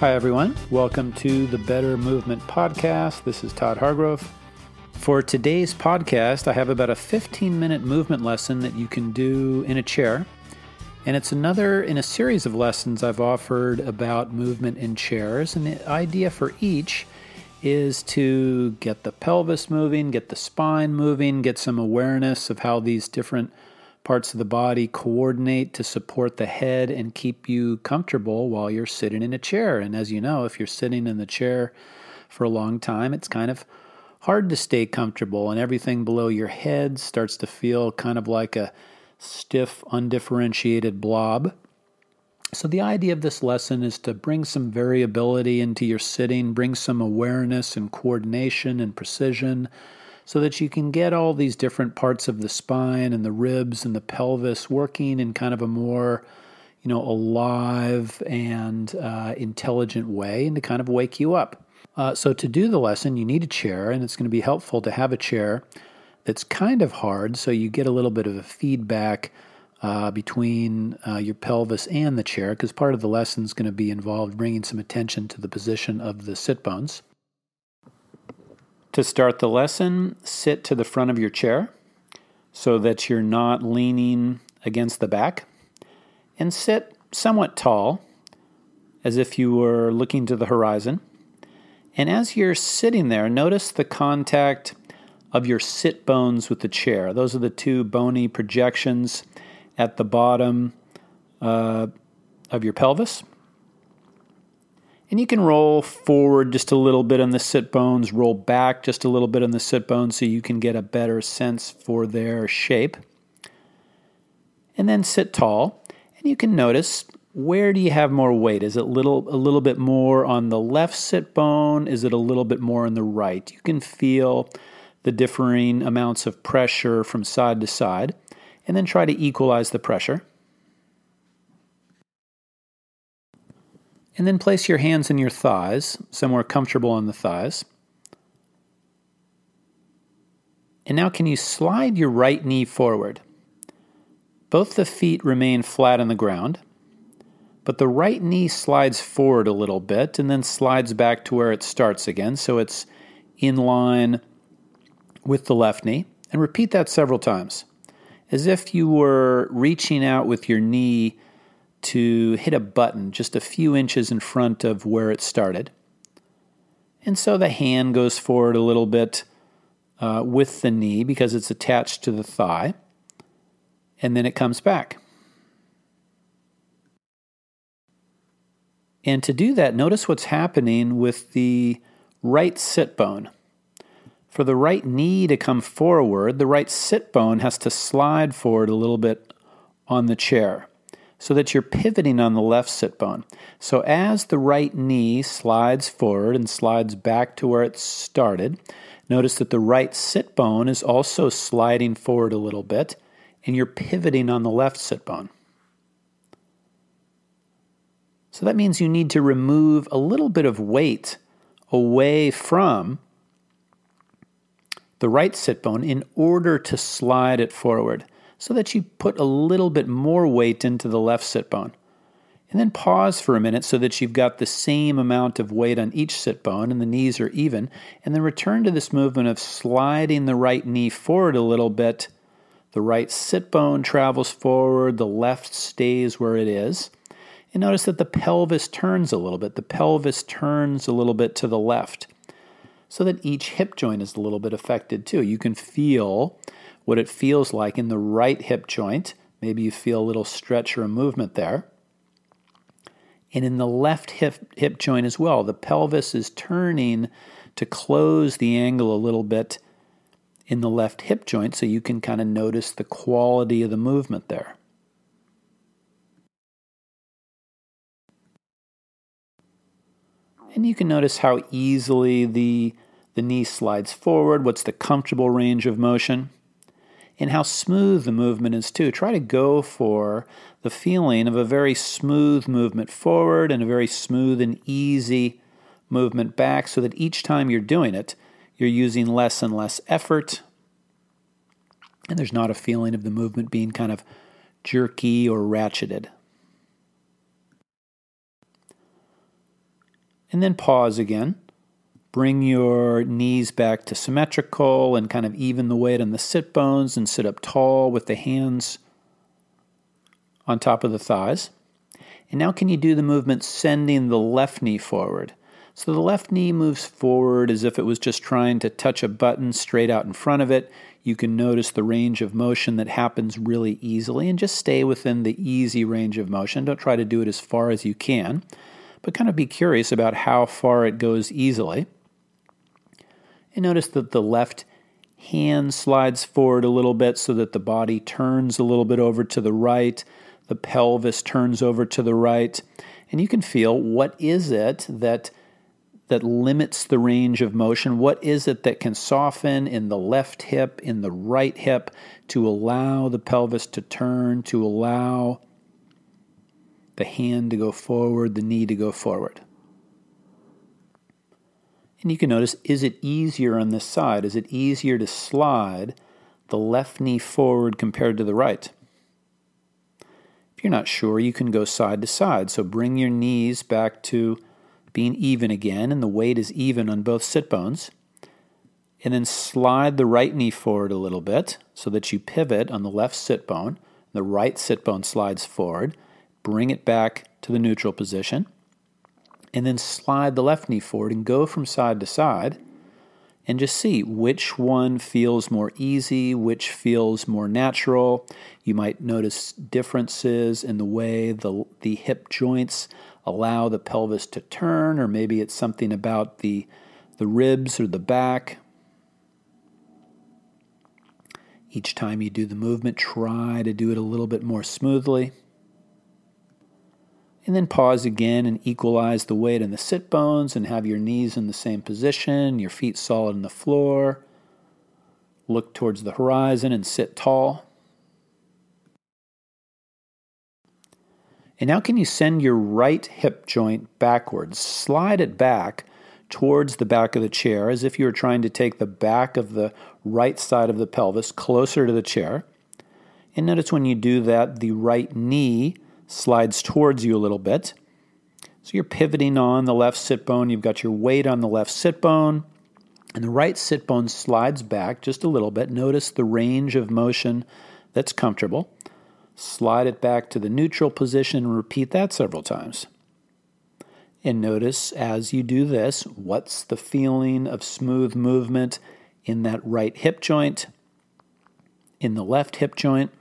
Hi, everyone. Welcome to the Better Movement Podcast. This is Todd Hargrove. For today's podcast, I have about a 15 minute movement lesson that you can do in a chair. And it's another in a series of lessons I've offered about movement in chairs. And the idea for each is to get the pelvis moving, get the spine moving, get some awareness of how these different parts of the body coordinate to support the head and keep you comfortable while you're sitting in a chair. And as you know, if you're sitting in the chair for a long time, it's kind of hard to stay comfortable, and everything below your head starts to feel kind of like a stiff, undifferentiated blob. So, the idea of this lesson is to bring some variability into your sitting, bring some awareness and coordination and precision so that you can get all these different parts of the spine and the ribs and the pelvis working in kind of a more you know alive and uh, intelligent way and to kind of wake you up. Uh, so to do the lesson you need a chair and it's going to be helpful to have a chair that's kind of hard so you get a little bit of a feedback uh, between uh, your pelvis and the chair because part of the lesson is going to be involved bringing some attention to the position of the sit bones to start the lesson, sit to the front of your chair so that you're not leaning against the back, and sit somewhat tall as if you were looking to the horizon. And as you're sitting there, notice the contact of your sit bones with the chair. Those are the two bony projections at the bottom uh, of your pelvis. And you can roll forward just a little bit on the sit bones, roll back just a little bit on the sit bones so you can get a better sense for their shape. And then sit tall. And you can notice where do you have more weight? Is it little a little bit more on the left sit bone? Is it a little bit more on the right? You can feel the differing amounts of pressure from side to side and then try to equalize the pressure. And then place your hands in your thighs, somewhere comfortable on the thighs. And now, can you slide your right knee forward? Both the feet remain flat on the ground, but the right knee slides forward a little bit and then slides back to where it starts again, so it's in line with the left knee. And repeat that several times, as if you were reaching out with your knee to hit a button just a few inches in front of where it started. And so the hand goes forward a little bit uh, with the knee because it's attached to the thigh, and then it comes back. And to do that, notice what's happening with the right sit bone. For the right knee to come forward, the right sit bone has to slide forward a little bit on the chair so that you're pivoting on the left sit bone. So as the right knee slides forward and slides back to where it started, notice that the right sit bone is also sliding forward a little bit and you're pivoting on the left sit bone. So that means you need to remove a little bit of weight away from the right sit bone in order to slide it forward so that you put a little bit more weight into the left sit bone. And then pause for a minute so that you've got the same amount of weight on each sit bone and the knees are even. And then return to this movement of sliding the right knee forward a little bit. The right sit bone travels forward, the left stays where it is. And notice that the pelvis turns a little bit. The pelvis turns a little bit to the left so that each hip joint is a little bit affected too. You can feel what it feels like in the right hip joint. Maybe you feel a little stretch or a movement there. And in the left hip, hip joint as well, the pelvis is turning to close the angle a little bit in the left hip joint so you can kind of notice the quality of the movement there. And you can notice how easily the, the knee slides forward, what's the comfortable range of motion and how smooth the movement is too. Try to go for the feeling of a very smooth movement forward and a very smooth and easy movement back so that each time you're doing it, you're using less and less effort. And there's not a feeling of the movement being kind of jerky or ratcheted. And then pause again. Bring your knees back to symmetrical and kind of even the weight on the sit bones and sit up tall with the hands on top of the thighs. And now, can you do the movement sending the left knee forward? So the left knee moves forward as if it was just trying to touch a button straight out in front of it. You can notice the range of motion that happens really easily and just stay within the easy range of motion. Don't try to do it as far as you can, but kind of be curious about how far it goes easily. And notice that the left hand slides forward a little bit so that the body turns a little bit over to the right, the pelvis turns over to the right, and you can feel what is it that that limits the range of motion? What is it that can soften in the left hip, in the right hip, to allow the pelvis to turn, to allow the hand to go forward, the knee to go forward? And you can notice is it easier on this side? Is it easier to slide the left knee forward compared to the right? If you're not sure, you can go side to side. So bring your knees back to being even again, and the weight is even on both sit bones. And then slide the right knee forward a little bit so that you pivot on the left sit bone. The right sit bone slides forward. Bring it back to the neutral position. And then slide the left knee forward and go from side to side and just see which one feels more easy, which feels more natural. You might notice differences in the way the, the hip joints allow the pelvis to turn, or maybe it's something about the, the ribs or the back. Each time you do the movement, try to do it a little bit more smoothly. And then pause again and equalize the weight in the sit bones and have your knees in the same position, your feet solid on the floor. Look towards the horizon and sit tall. And now, can you send your right hip joint backwards? Slide it back towards the back of the chair as if you were trying to take the back of the right side of the pelvis closer to the chair. And notice when you do that, the right knee slides towards you a little bit. So you're pivoting on the left sit bone. You've got your weight on the left sit bone. And the right sit bone slides back just a little bit. Notice the range of motion that's comfortable slide it back to the neutral position and repeat that several times. And notice as you do this, what's the feeling of smooth movement in that right hip joint, in the left hip joint.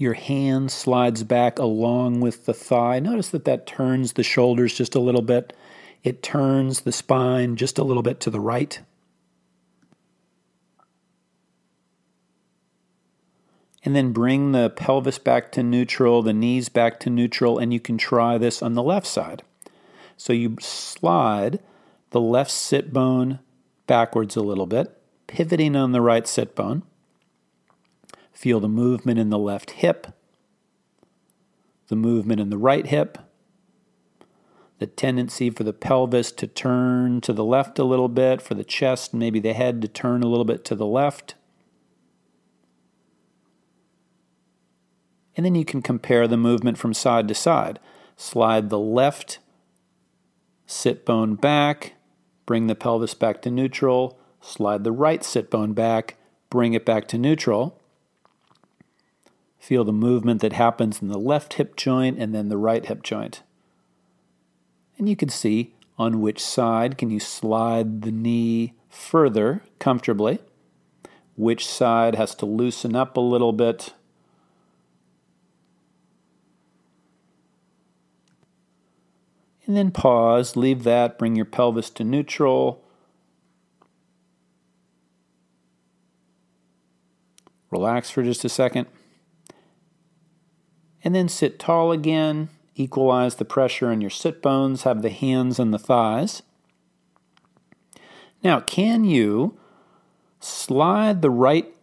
Your hand slides back along with the thigh. Notice that that turns the shoulders just a little bit. It turns the spine just a little bit to the right. and then bring the pelvis back to neutral, the knees back to neutral, and you can try this on the left side. So you slide the left sit bone backwards a little bit, pivoting on the right sit bone. Feel the movement in the left hip, the movement in the right hip, the tendency for the pelvis to turn to the left a little bit, for the chest, maybe the head to turn a little bit to the left. and then you can compare the movement from side to side. Slide the left sit bone back, bring the pelvis back to neutral, slide the right sit bone back, bring it back to neutral. Feel the movement that happens in the left hip joint and then the right hip joint. And you can see on which side can you slide the knee further comfortably, which side has to loosen up a little bit And then pause, leave that, bring your pelvis to neutral. Relax for just a second. And then sit tall again. Equalize the pressure on your sit bones. Have the hands on the thighs. Now, can you slide the right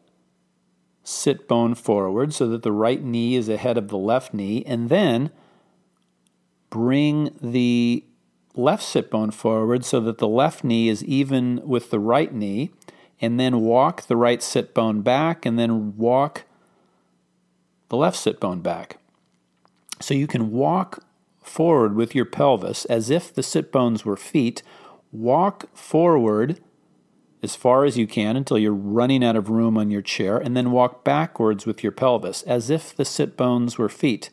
sit bone forward so that the right knee is ahead of the left knee and then bring the left sit bone forward so that the left knee is even with the right knee, and then walk the right sit bone back, and then walk the left sit bone back. So you can walk forward with your pelvis as if the sit bones were feet. Walk forward as far as you can until you're running out of room on your chair, and then walk backwards with your pelvis as if the sit bones were feet.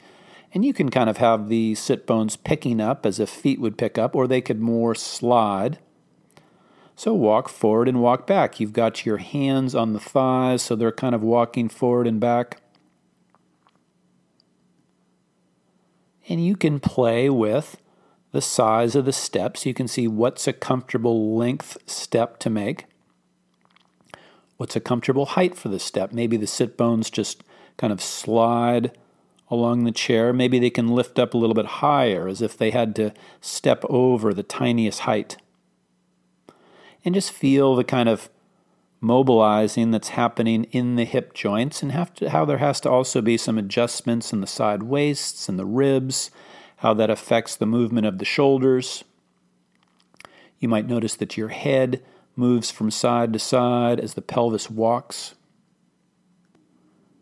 And you can kind of have the sit bones picking up as if feet would pick up, or they could more slide. So walk forward and walk back. You've got your hands on the thighs, so they're kind of walking forward and back. And you can play with the size of the steps. You can see what's a comfortable length step to make. What's a comfortable height for the step? Maybe the sit bones just kind of slide along the chair. Maybe they can lift up a little bit higher as if they had to step over the tiniest height. And just feel the kind of mobilizing that's happening in the hip joints and to, how there has to also be some adjustments in the side waists and the ribs, how that affects the movement of the shoulders. You might notice that your head moves from side to side as the pelvis walks.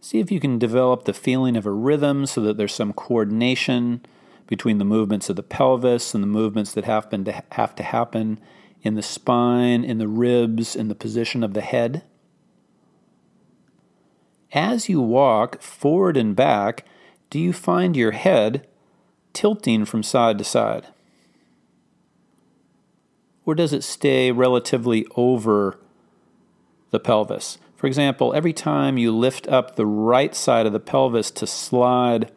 See if you can develop the feeling of a rhythm so that there's some coordination between the movements of the pelvis and the movements that have, to have to happen in the spine, in the ribs, in the position of the head. As you walk forward and back, do you find your head tilting from side to side? or does it stay relatively over the pelvis? For example, every time you lift up the right side of the pelvis to slide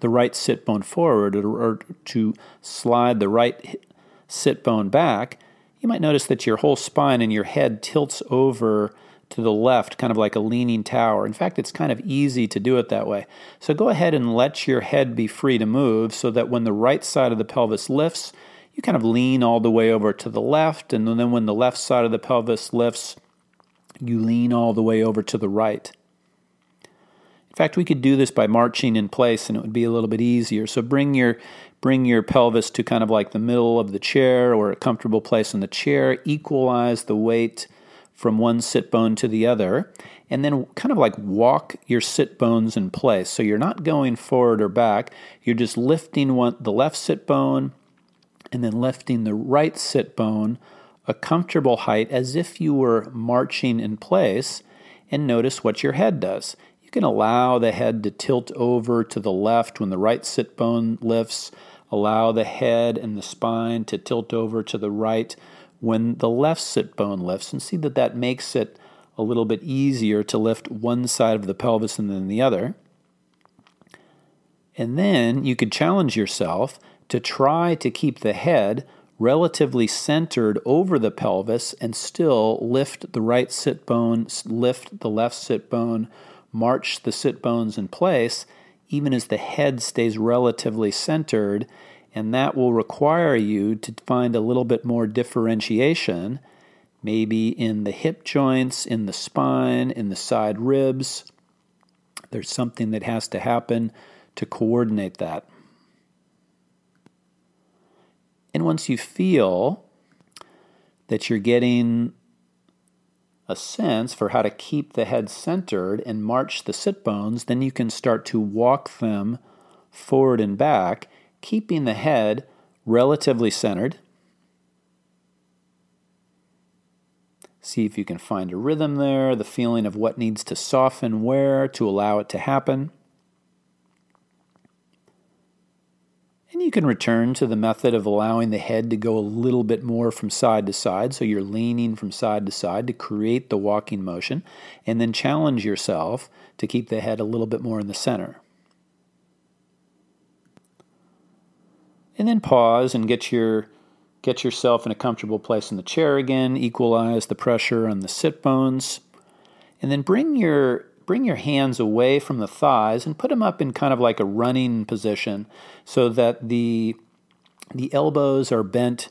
the right sit bone forward or, to slide the right sit bone back, you might notice that your whole spine and your head tilts over to the left, kind of like a leaning tower. In fact, it's kind of easy to do it that way. So go ahead and let your head be free to move so that when the right side of the pelvis lifts, you kind of lean all the way over to the left, and then when the left side of the pelvis lifts, you lean all the way over to the right. In fact, we could do this by marching in place and it would be a little bit easier. So bring your bring your pelvis to kind of like the middle of the chair or a comfortable place in the chair, equalize the weight from one sit bone to the other, and then kind of like walk your sit bones in place. So you're not going forward or back, you're just lifting one the left sit bone and then lifting the right sit bone a comfortable height as if you were marching in place, and notice what your head does. You can allow the head to tilt over to the left when the right sit bone lifts, allow the head and the spine to tilt over to the right when the left sit bone lifts, and see that that makes it a little bit easier to lift one side of the pelvis and then the other. And then you could challenge yourself to try to keep the head relatively centered over the pelvis and still lift the right sit bone, lift the left sit bone, march the sit bones in place, even as the head stays relatively centered. And that will require you to find a little bit more differentiation, maybe in the hip joints, in the spine, in the side ribs. There's something that has to happen to coordinate that. And once you feel that you're getting a sense for how to keep the head centered and march the sit bones, then you can start to walk them forward and back, keeping the head relatively centered. See if you can find a rhythm there, the feeling of what needs to soften where to allow it to happen. And you can return to the method of allowing the head to go a little bit more from side to side. So you're leaning from side to side to create the walking motion. And then challenge yourself to keep the head a little bit more in the center. And then pause and get your get yourself in a comfortable place in the chair again, equalize the pressure on the sit bones. And then bring your bring your hands away from the thighs and put them up in kind of like a running position so that the the elbows are bent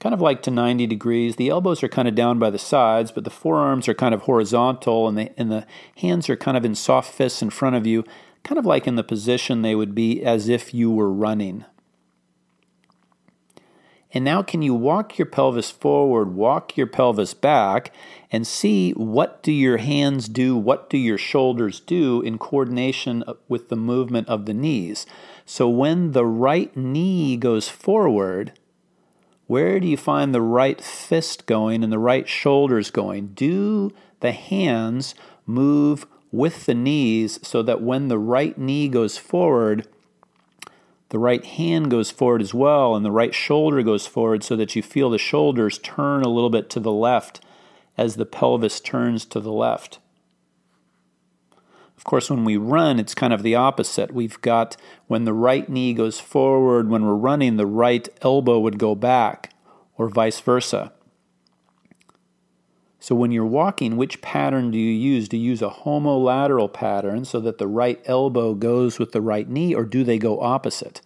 kind of like to 90 degrees. The elbows are kind of down by the sides, but the forearms are kind of horizontal and the and the hands are kind of in soft fists in front of you, kind of like in the position they would be as if you were running. And now, can you walk your pelvis forward, walk your pelvis back, and see what do your hands do, what do your shoulders do in coordination with the movement of the knees? So, when the right knee goes forward, where do you find the right fist going and the right shoulders going? Do the hands move with the knees so that when the right knee goes forward, the right hand goes forward as well, and the right shoulder goes forward so that you feel the shoulders turn a little bit to the left as the pelvis turns to the left. Of course, when we run, it's kind of the opposite. We've got when the right knee goes forward, when we're running, the right elbow would go back, or vice versa. So when you're walking, which pattern do you use? Do you use a homolateral pattern so that the right elbow goes with the right knee, or do they go opposite?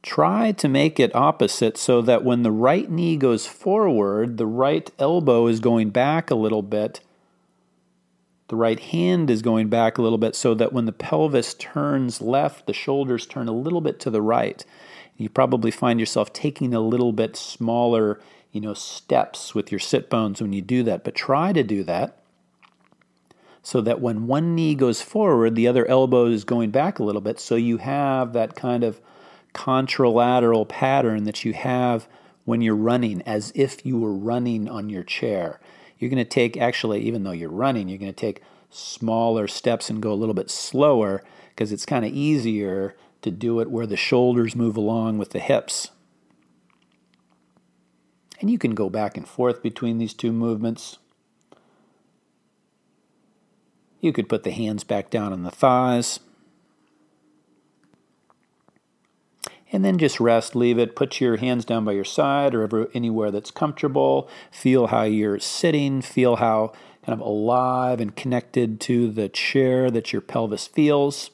Try to make it opposite so that when the right knee goes forward, the right elbow is going back a little bit. The right hand is going back a little bit so that when the pelvis turns left, the shoulders turn a little bit to the right. You probably find yourself taking a little bit smaller you know, steps with your sit bones when you do that, but try to do that so that when one knee goes forward, the other elbow is going back a little bit. So you have that kind of contralateral pattern that you have when you're running, as if you were running on your chair. You're going to take, actually, even though you're running, you're going to take smaller steps and go a little bit slower because it's kind of easier to do it where the shoulders move along with the hips. And you can go back and forth between these two movements. You could put the hands back down on the thighs. And then just rest, leave it. Put your hands down by your side or anywhere that's comfortable. Feel how you're sitting. Feel how kind of alive and connected to the chair that your pelvis feels.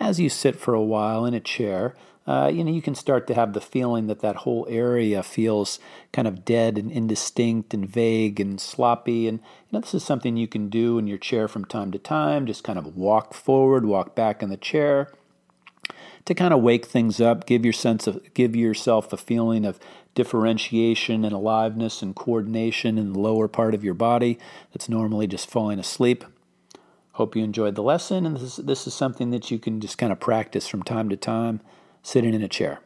As you sit for a while in a chair, uh, you know, you can start to have the feeling that that whole area feels kind of dead and indistinct and vague and sloppy. And you know, this is something you can do in your chair from time to time. Just kind of walk forward, walk back in the chair to kind of wake things up, give your sense of, give yourself the feeling of differentiation and aliveness and coordination in the lower part of your body that's normally just falling asleep. Hope you enjoyed the lesson, and this is, this is something that you can just kind of practice from time to time sitting in a chair.